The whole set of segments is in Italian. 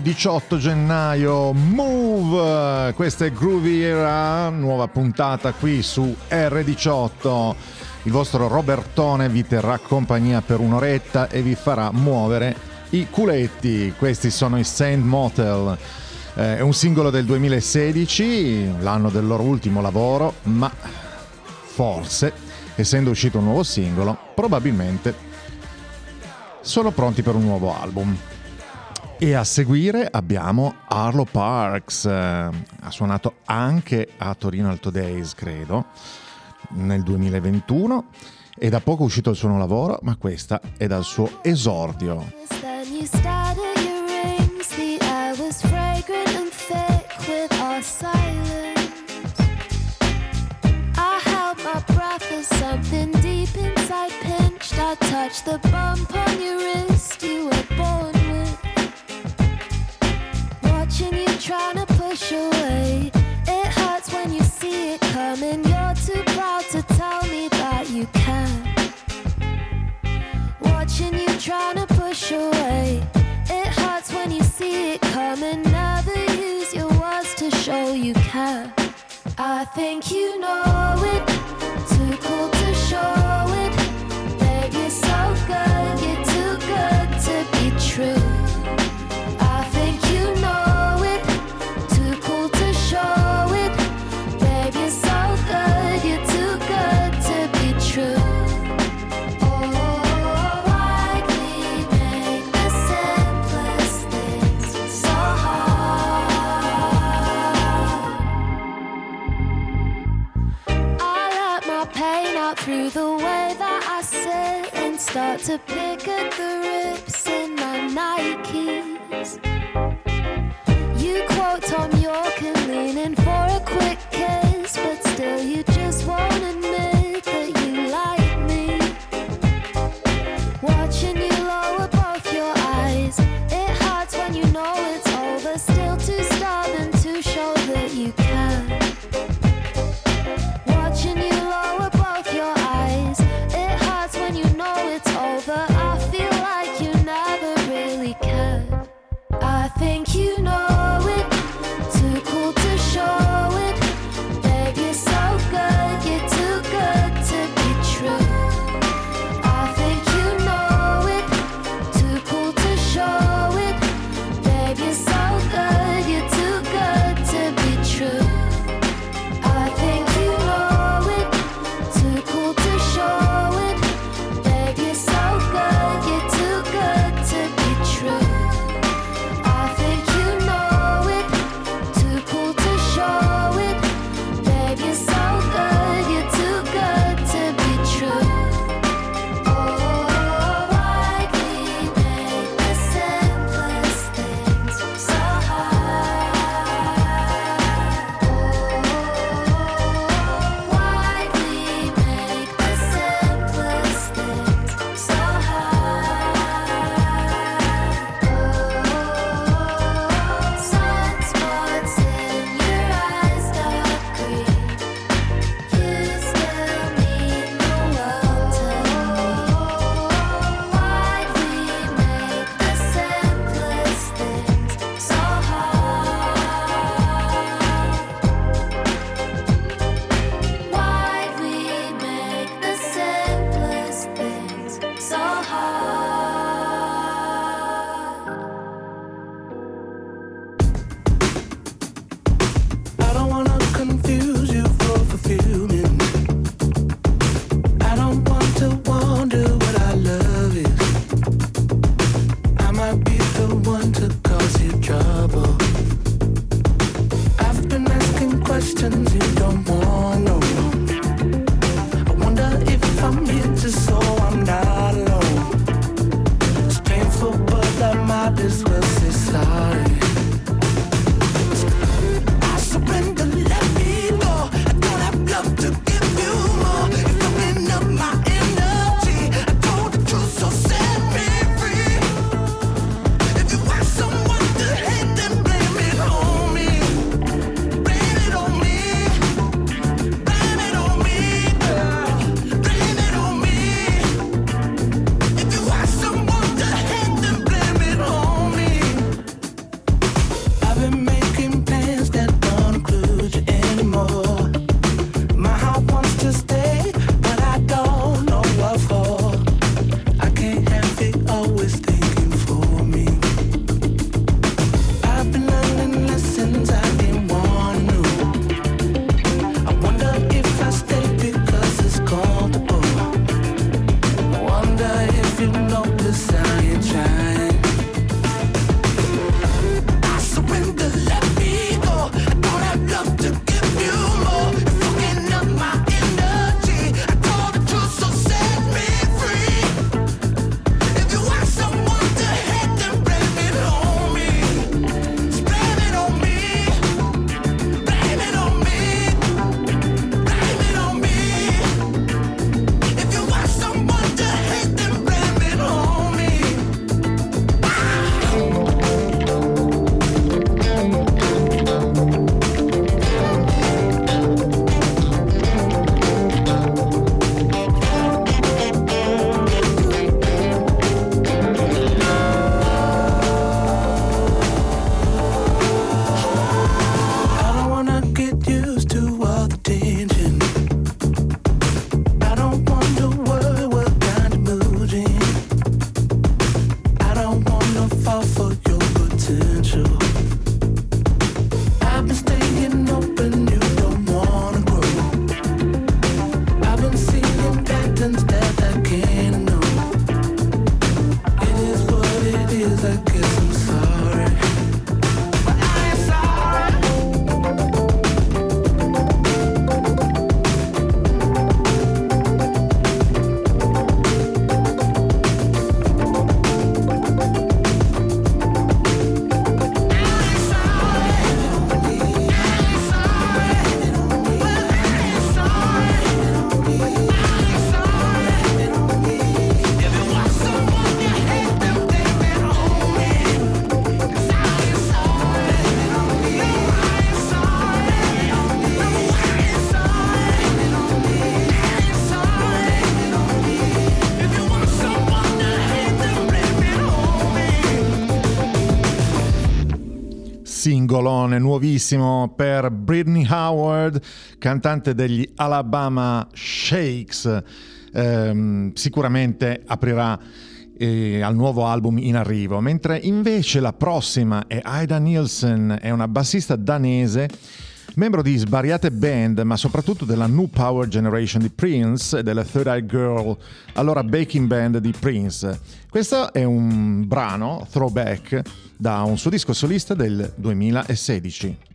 Giovedì 18 gennaio, Move, questa è Groovy Era, nuova puntata qui su R18. Il vostro Robertone vi terrà compagnia per un'oretta e vi farà muovere i culetti. Questi sono i Sand Motel. Eh, è un singolo del 2016, l'anno del loro ultimo lavoro, ma forse, essendo uscito un nuovo singolo, probabilmente sono pronti per un nuovo album. E a seguire abbiamo Arlo Parks, eh, ha suonato anche a Torino Alto Days, credo, nel 2021 e da poco è uscito il suo lavoro, ma questa è dal suo esordio. Something deep inside pinched. I touched the bump trying to push away. It hurts when you see it coming. Never use your words to show you care. I think you know it. The way that I sit and start to pick at the rips in my Nikes. You quote Tom York and leaning for a quick singolone nuovissimo per Britney Howard, cantante degli Alabama Shakes. Eh, sicuramente aprirà eh, al nuovo album in arrivo, mentre invece la prossima è Ida Nielsen, è una bassista danese membro di svariate band, ma soprattutto della New Power Generation di Prince e della Third Eye Girl, allora backing band di Prince. Questo è un brano, throwback, da un suo disco solista del 2016.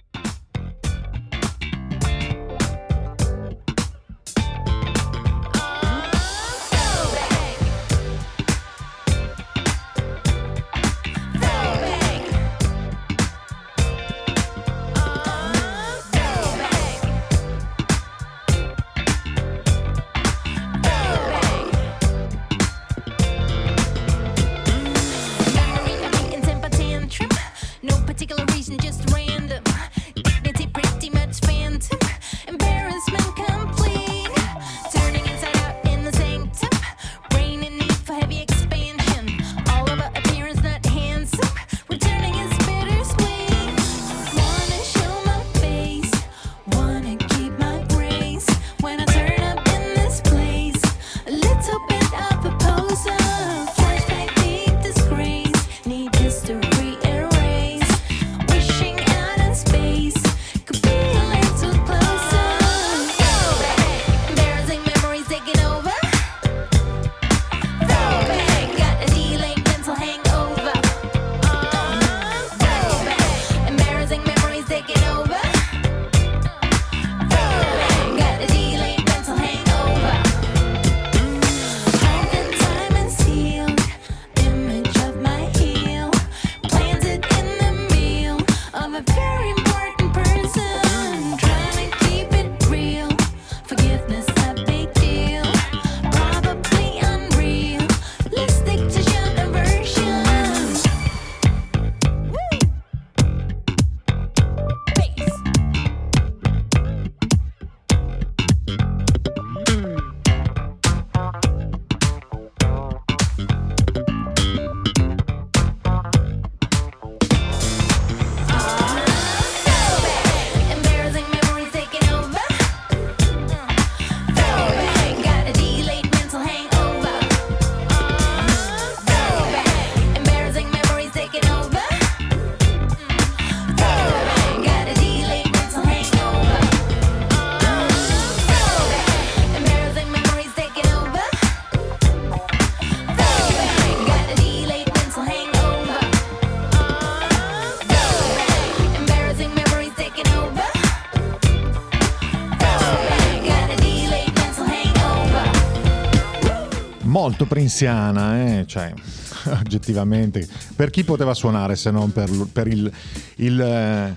Molto prinziana, eh? cioè, oggettivamente. Per chi poteva suonare se non per, per il, il, eh,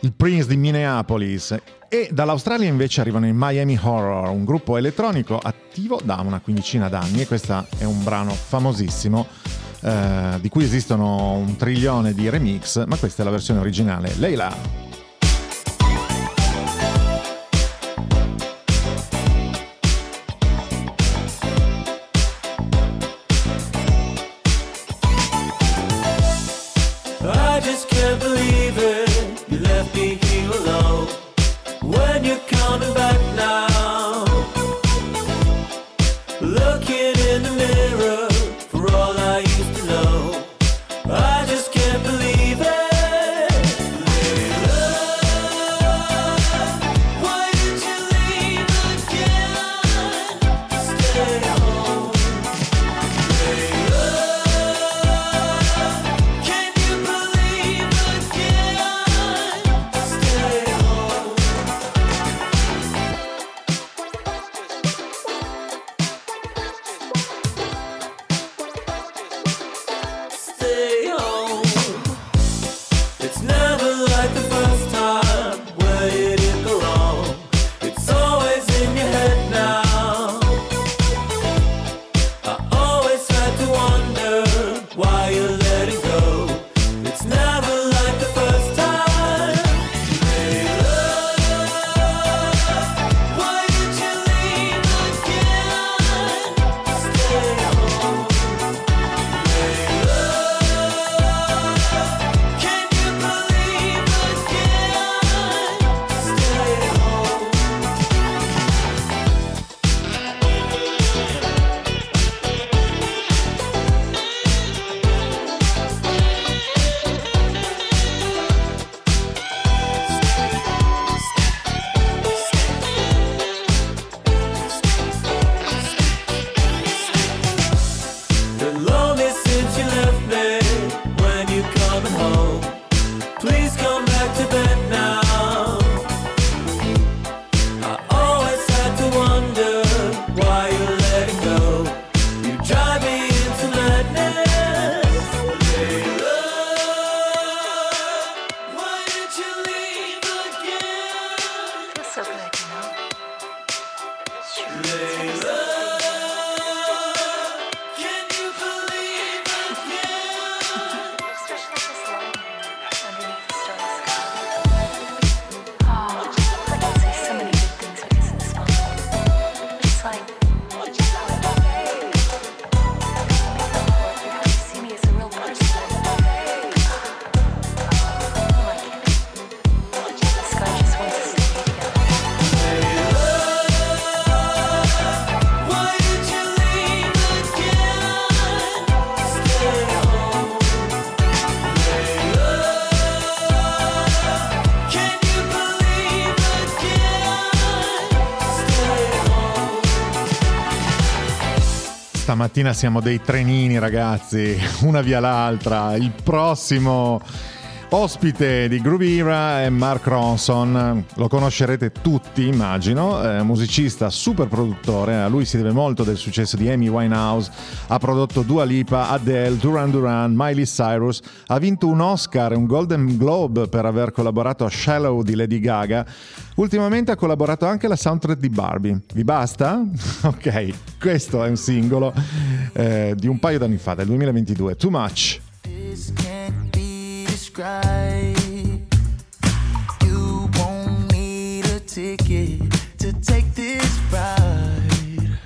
il Prince di Minneapolis? E dall'Australia invece arrivano i Miami Horror, un gruppo elettronico attivo da una quindicina d'anni e questo è un brano famosissimo eh, di cui esistono un trilione di remix, ma questa è la versione originale. Leila. Stamattina siamo dei trenini, ragazzi, una via l'altra. Il prossimo Ospite di Groovira è Mark Ronson, lo conoscerete tutti immagino, eh, musicista, super produttore, a lui si deve molto del successo di Amy Winehouse, ha prodotto Dua Lipa, Adele, Duran Duran, Miley Cyrus, ha vinto un Oscar e un Golden Globe per aver collaborato a Shallow di Lady Gaga, ultimamente ha collaborato anche alla soundtrack di Barbie. Vi basta? ok, questo è un singolo eh, di un paio d'anni fa, del 2022, Too Much. Describe. You won't need a ticket to take this ride.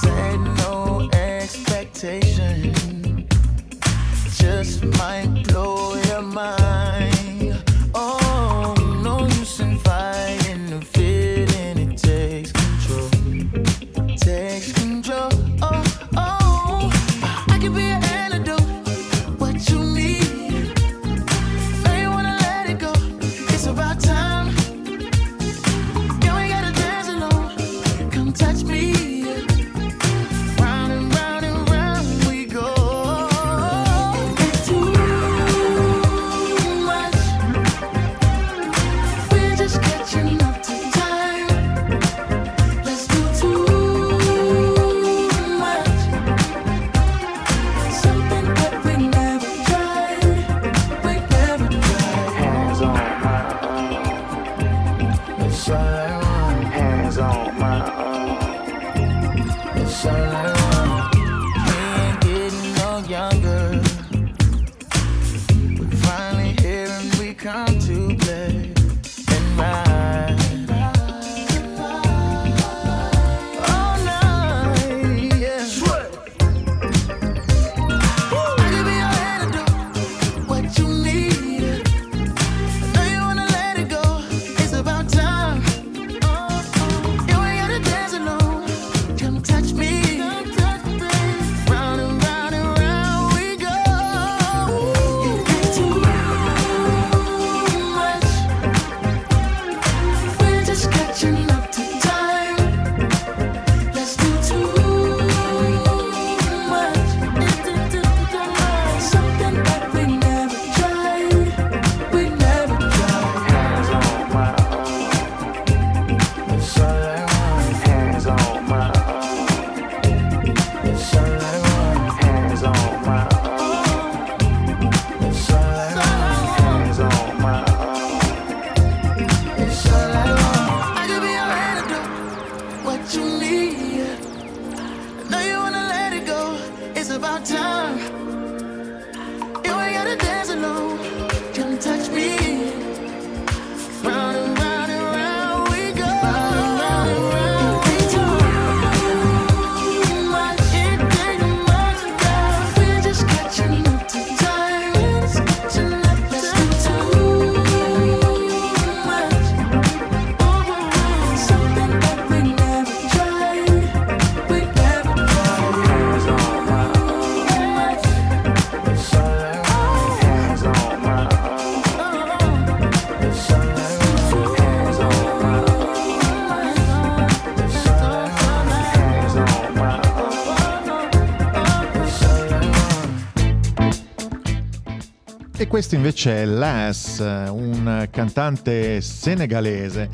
Set no expectation, just questo invece è Les, un cantante senegalese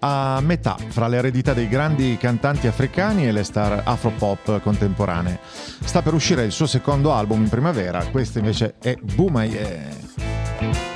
a metà fra l'eredità dei grandi cantanti africani e le star afropop contemporanee. Sta per uscire il suo secondo album in primavera, questo invece è Boomaye.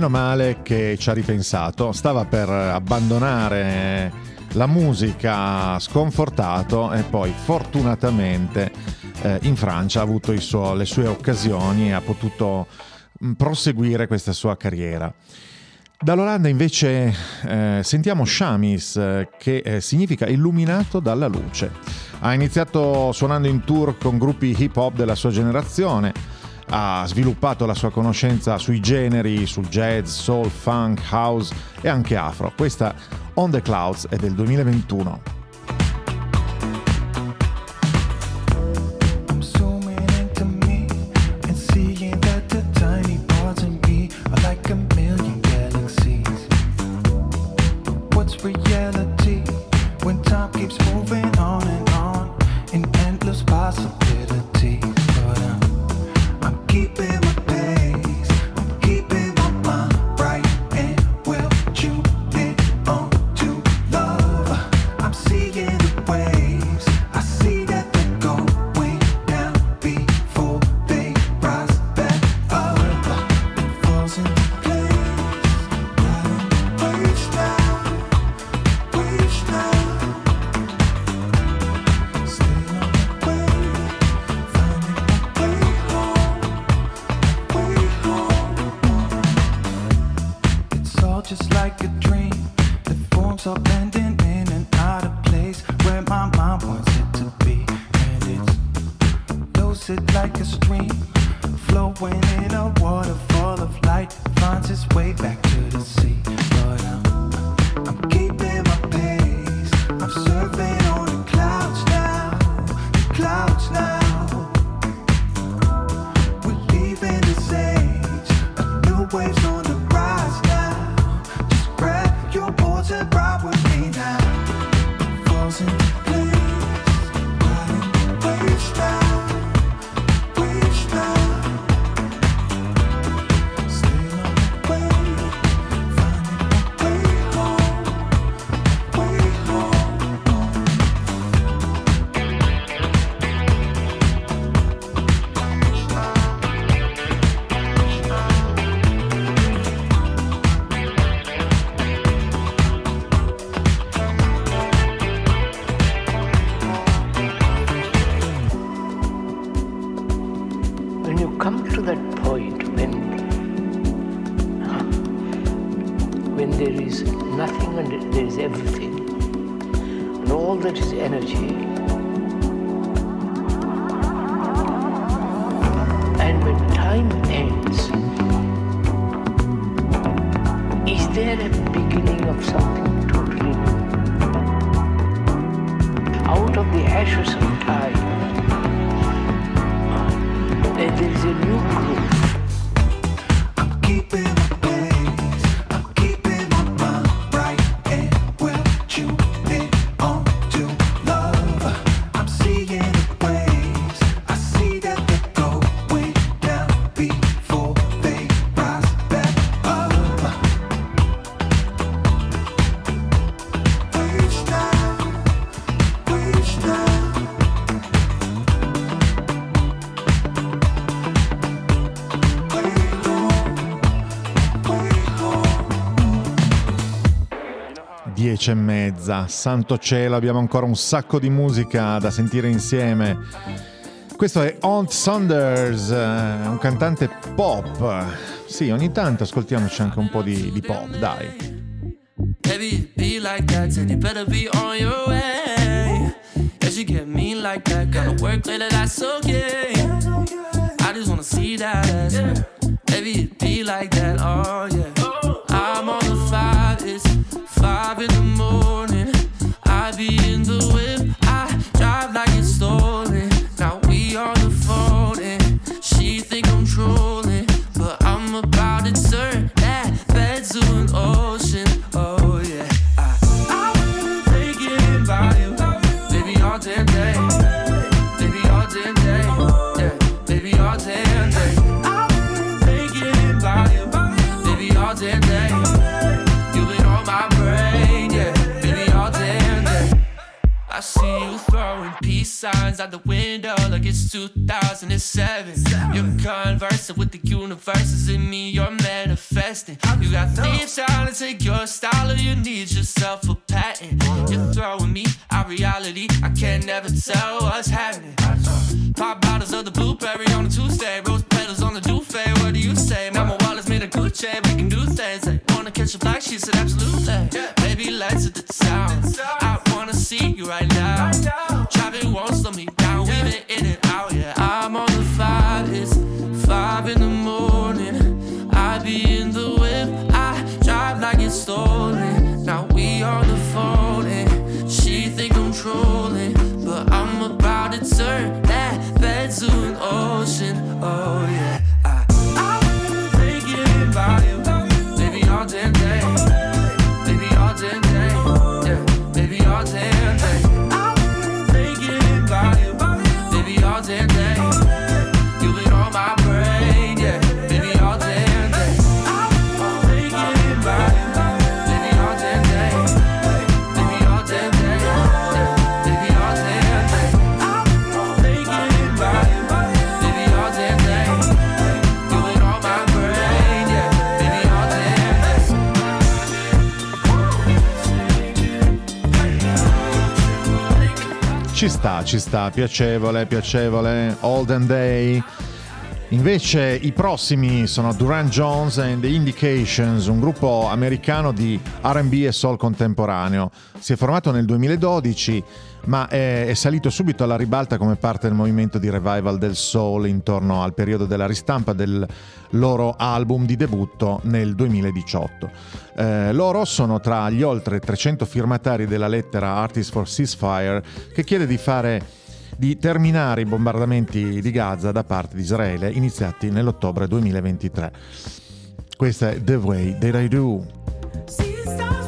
Meno male che ci ha ripensato, stava per abbandonare la musica sconfortato e poi fortunatamente eh, in Francia ha avuto suo- le sue occasioni e ha potuto mh, proseguire questa sua carriera. Dall'Olanda invece eh, sentiamo Shamis, eh, che eh, significa illuminato dalla luce. Ha iniziato suonando in tour con gruppi hip hop della sua generazione, ha sviluppato la sua conoscenza sui generi, sul jazz, soul, funk, house e anche afro. Questa On the Clouds è del 2021. waterfall. 10 e mezza, santo cielo, abbiamo ancora un sacco di musica da sentire insieme. Questo è Aunt Saunders, eh, un cantante pop. Sì, ogni tanto ascoltiamoci anche un po' di, di pop, dai. Baby, be like that, said you better be on your way. If you get me like that, gotta work later, that's okay. I just wanna see that ass. Baby, be like that, oh yeah. Out the window like it's 2007. You're conversing with the universe, is in me you're manifesting. You got thieves trying to take your style, or you need yourself a patent. You're throwing me out reality, I can never tell what's happening. Pop bottles of the blueberry on a Tuesday, rose petals on the duvet. What do you say? Mama Wallace made a good chain, we can do things. Like, wanna catch a flight? She said absolutely. Baby, let's hit the town. I wanna see you right now. Traffic won't slow me sta, ci sta, piacevole, piacevole, Olden Day. Invece i prossimi sono Duran Jones and the Indications, un gruppo americano di RB e soul contemporaneo. Si è formato nel 2012, ma è, è salito subito alla ribalta come parte del movimento di revival del soul intorno al periodo della ristampa del loro album di debutto nel 2018. Eh, loro sono tra gli oltre 300 firmatari della lettera Artists for Ceasefire che chiede di fare di terminare i bombardamenti di Gaza da parte di Israele iniziati nell'ottobre 2023. Questa è The Way That I Do.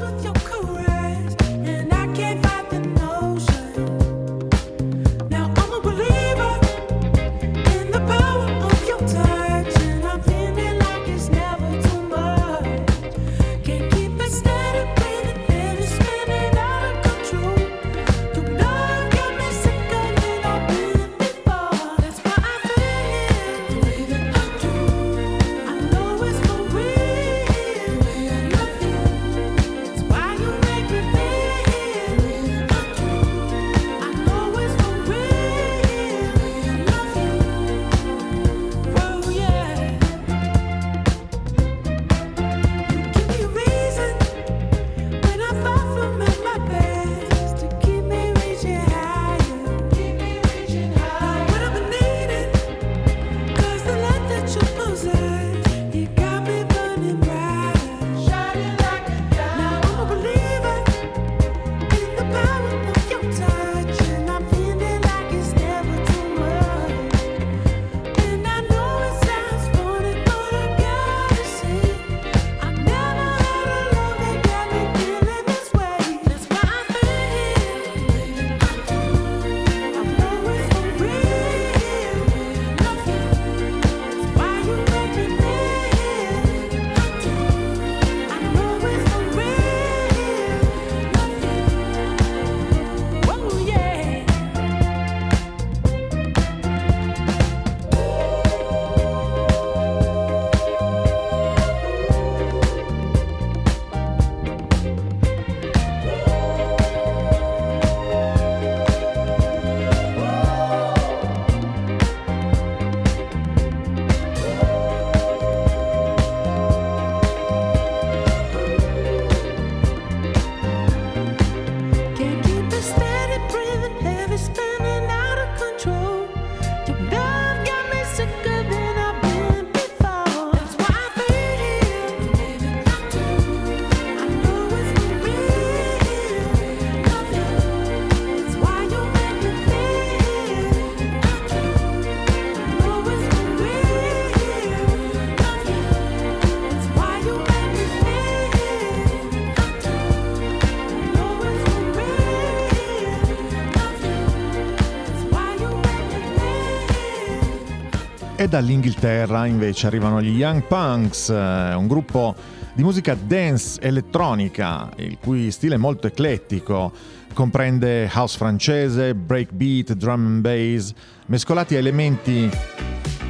dall'Inghilterra invece arrivano gli Young Punks, eh, un gruppo di musica dance elettronica, il cui stile è molto eclettico, comprende house francese, breakbeat, drum and bass, mescolati a elementi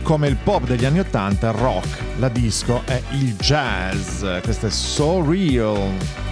come il pop degli anni 80, il rock, la disco e il jazz. Questo è So Real.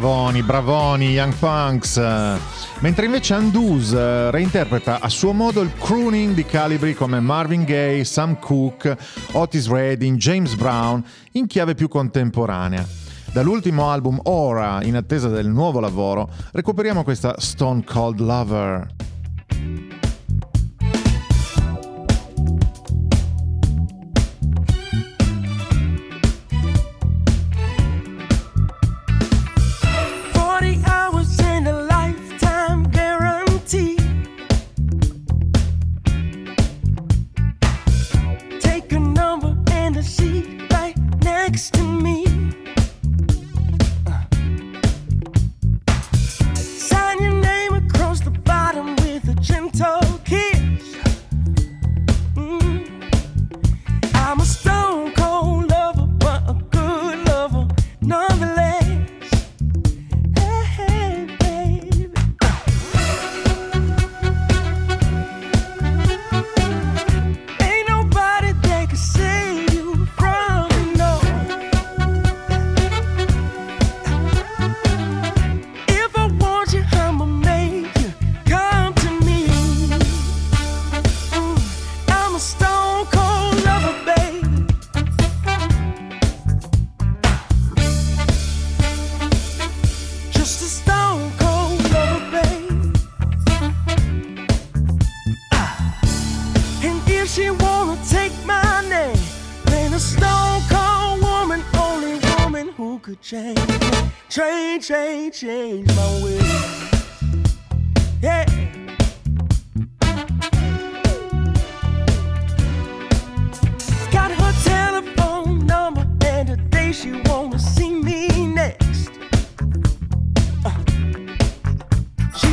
Bravoni, bravoni, Young Punks. Mentre invece Andus eh, reinterpreta a suo modo il crooning di calibri come Marvin Gaye, Sam Cooke, Otis Redding, James Brown in chiave più contemporanea. Dall'ultimo album Ora, in attesa del nuovo lavoro, recuperiamo questa Stone Cold Lover.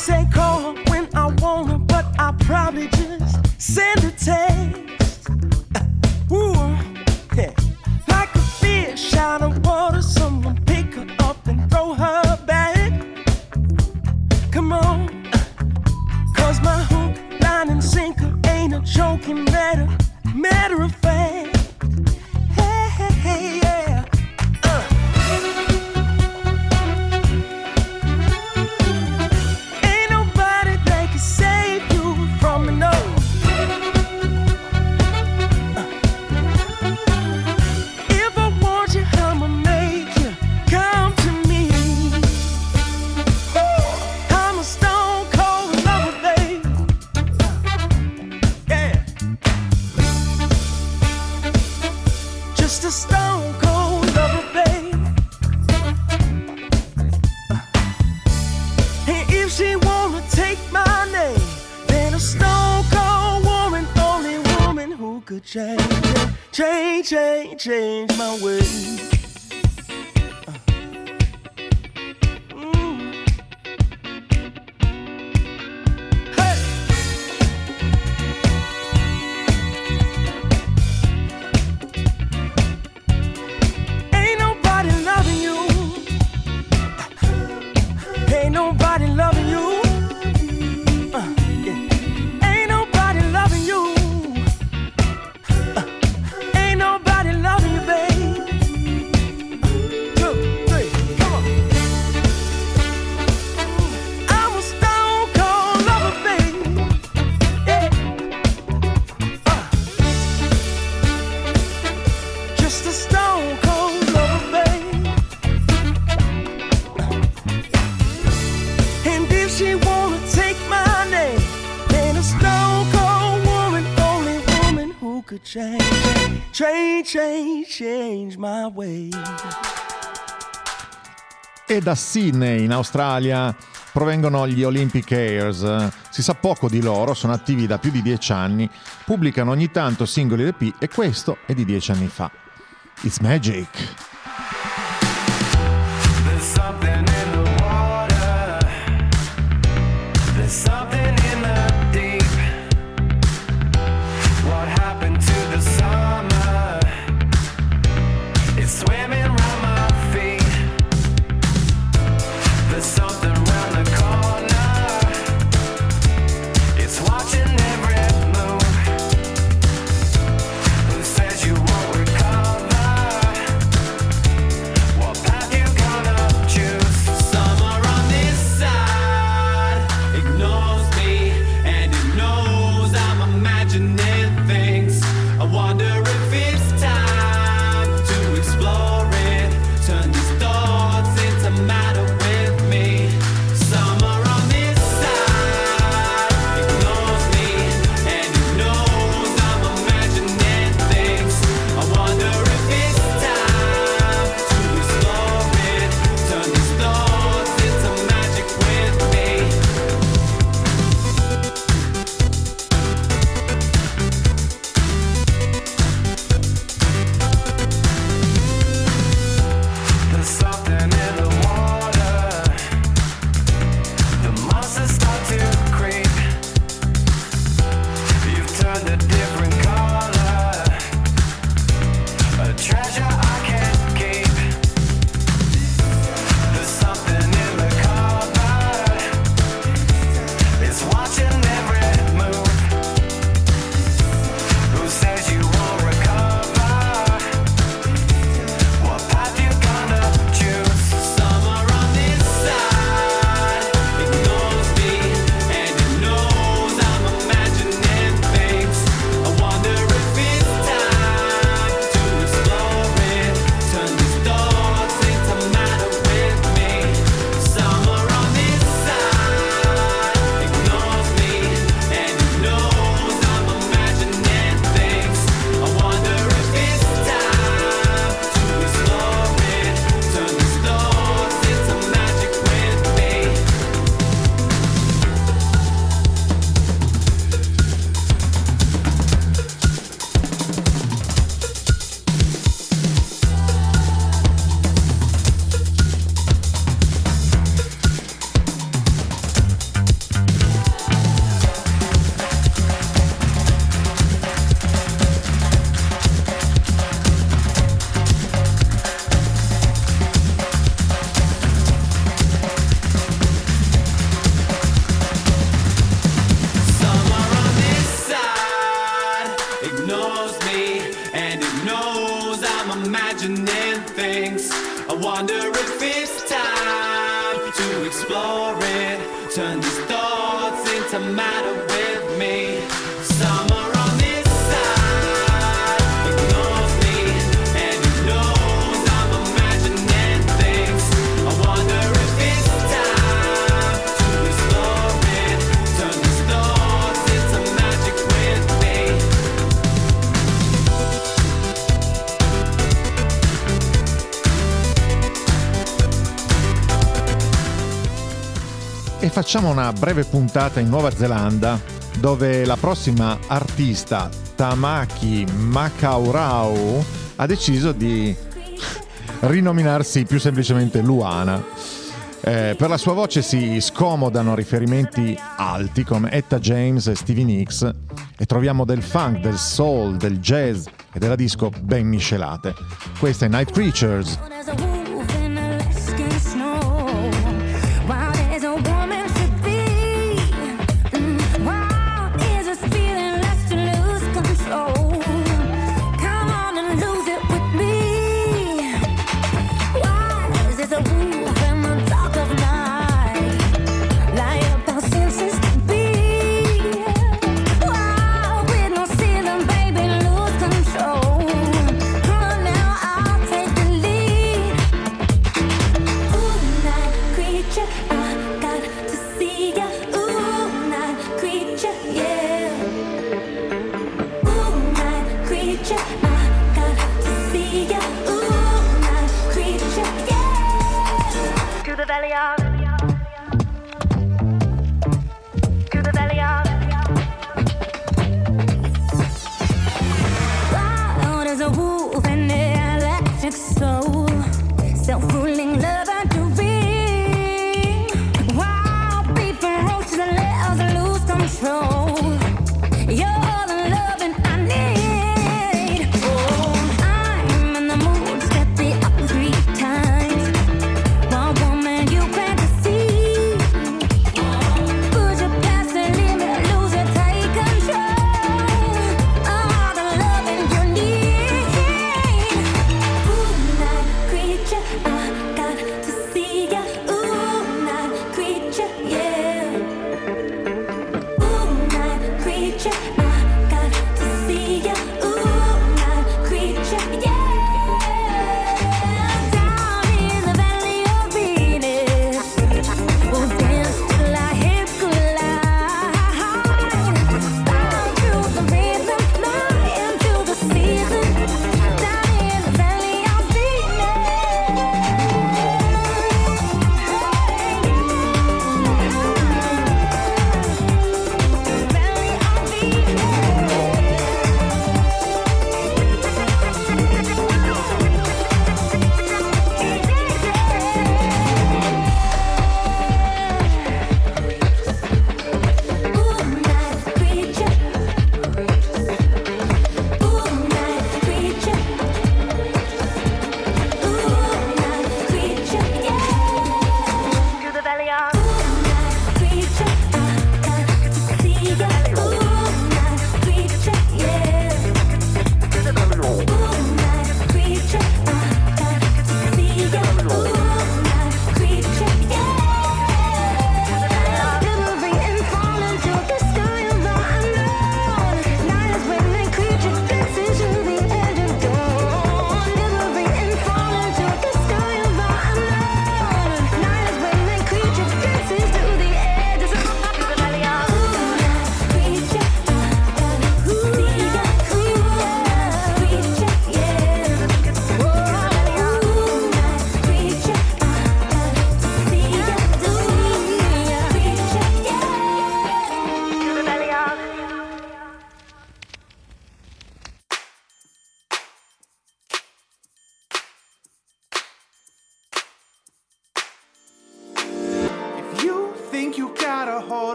say call when I wanna, but I probably just send a text. change, change, change, change my way. E da Sydney in Australia provengono gli Olympic Airs. Si sa poco di loro, sono attivi da più di dieci anni, pubblicano ogni tanto singoli EP e questo è di dieci anni fa. It's Magic! facciamo una breve puntata in Nuova Zelanda dove la prossima artista Tamaki Makaurau ha deciso di rinominarsi più semplicemente Luana. Eh, per la sua voce si scomodano riferimenti alti come Etta James e Stevie Nicks e troviamo del funk, del soul, del jazz e della disco ben miscelate. Questa è Night Creatures.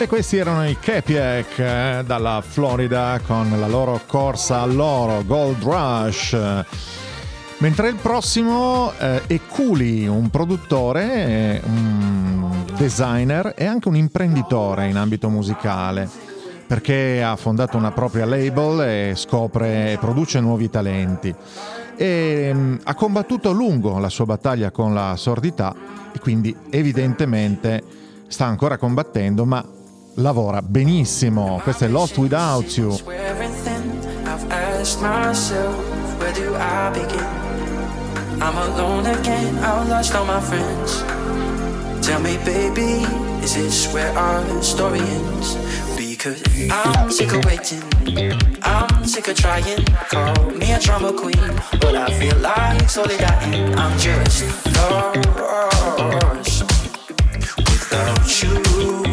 E questi erano i Kepiek eh, dalla Florida con la loro corsa all'oro, Gold Rush. Mentre il prossimo eh, è Cooley, un produttore, eh, un designer e anche un imprenditore in ambito musicale, perché ha fondato una propria label e scopre e produce nuovi talenti. E, mm, ha combattuto a lungo la sua battaglia con la sordità e quindi evidentemente sta ancora combattendo, ma lavora benissimo. Questo è Lost Without You. I'm alone again, I've lost all my friends. Tell me, baby, is this where our story ends? Because I'm sick of waiting, I'm sick of trying. Call me a drama queen, but I feel like slowly dying. I'm just lost without you.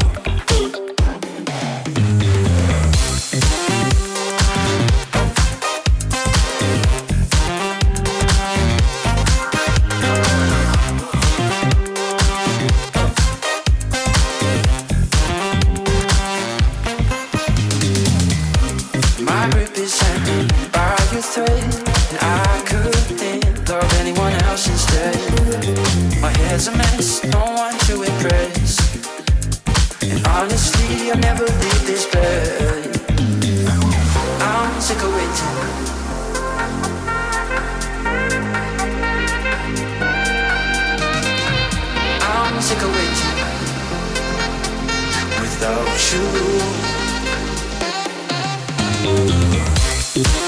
Else instead. My hair's a mess, no one to impress, and honestly, I never leave this bed. I'm sick of waiting. I'm sick of waiting without you.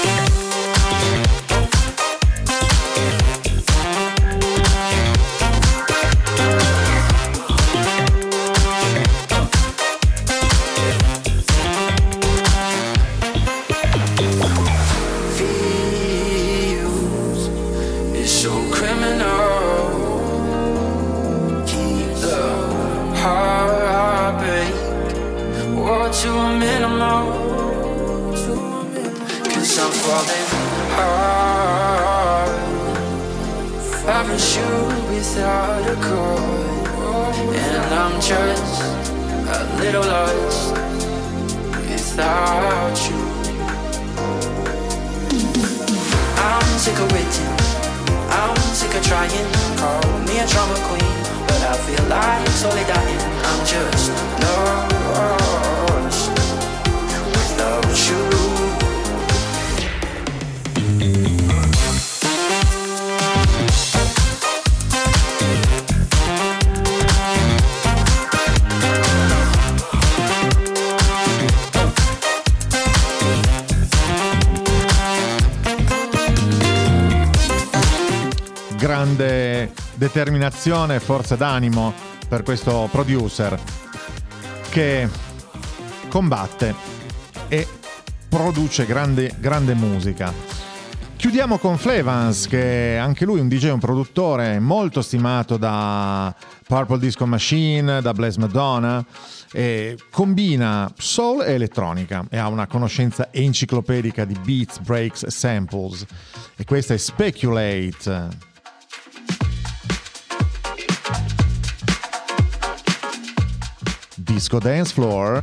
Determinazione e forza d'animo per questo producer che combatte e produce grande, grande musica. Chiudiamo con Flevans, che è anche lui un DJ, un produttore molto stimato da Purple Disco Machine, da Blaze Madonna, e combina soul e elettronica e ha una conoscenza enciclopedica di beats, breaks e samples. E questa è Speculate. Disco Dance Floor.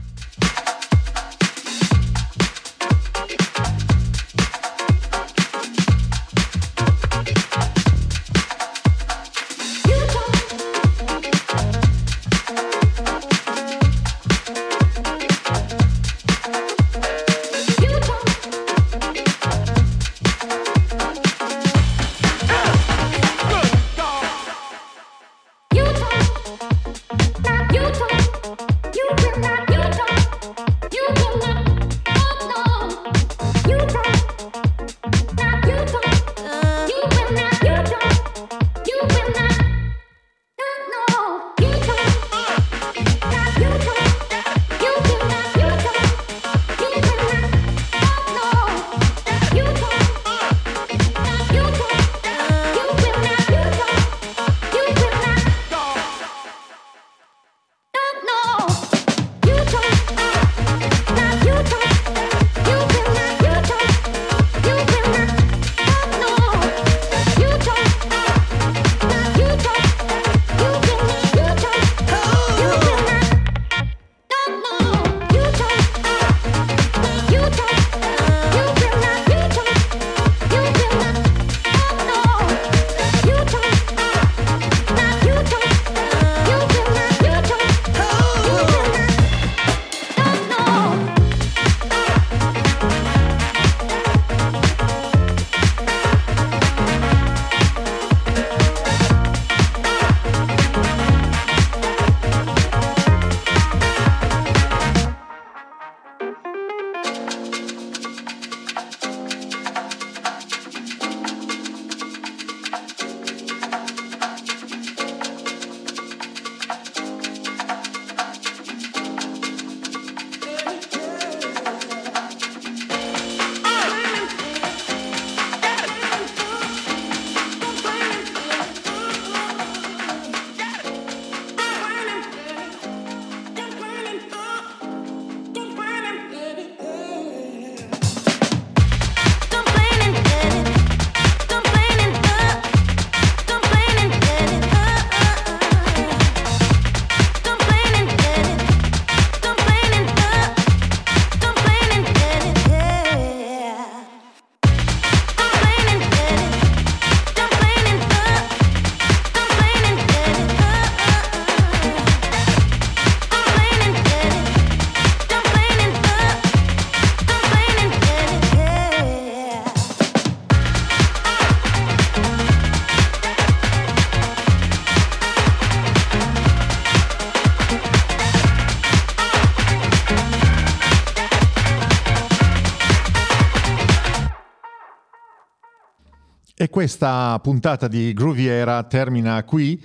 Questa puntata di Grooviera termina qui.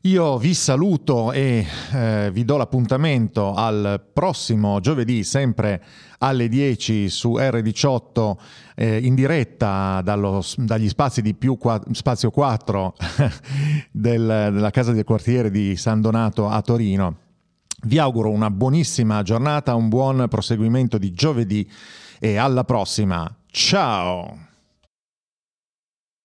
Io vi saluto e eh, vi do l'appuntamento al prossimo giovedì, sempre alle 10 su R18, eh, in diretta dallo- dagli spazi di più qua- spazio 4 del- della casa del quartiere di San Donato a Torino. Vi auguro una buonissima giornata, un buon proseguimento di giovedì e alla prossima. Ciao!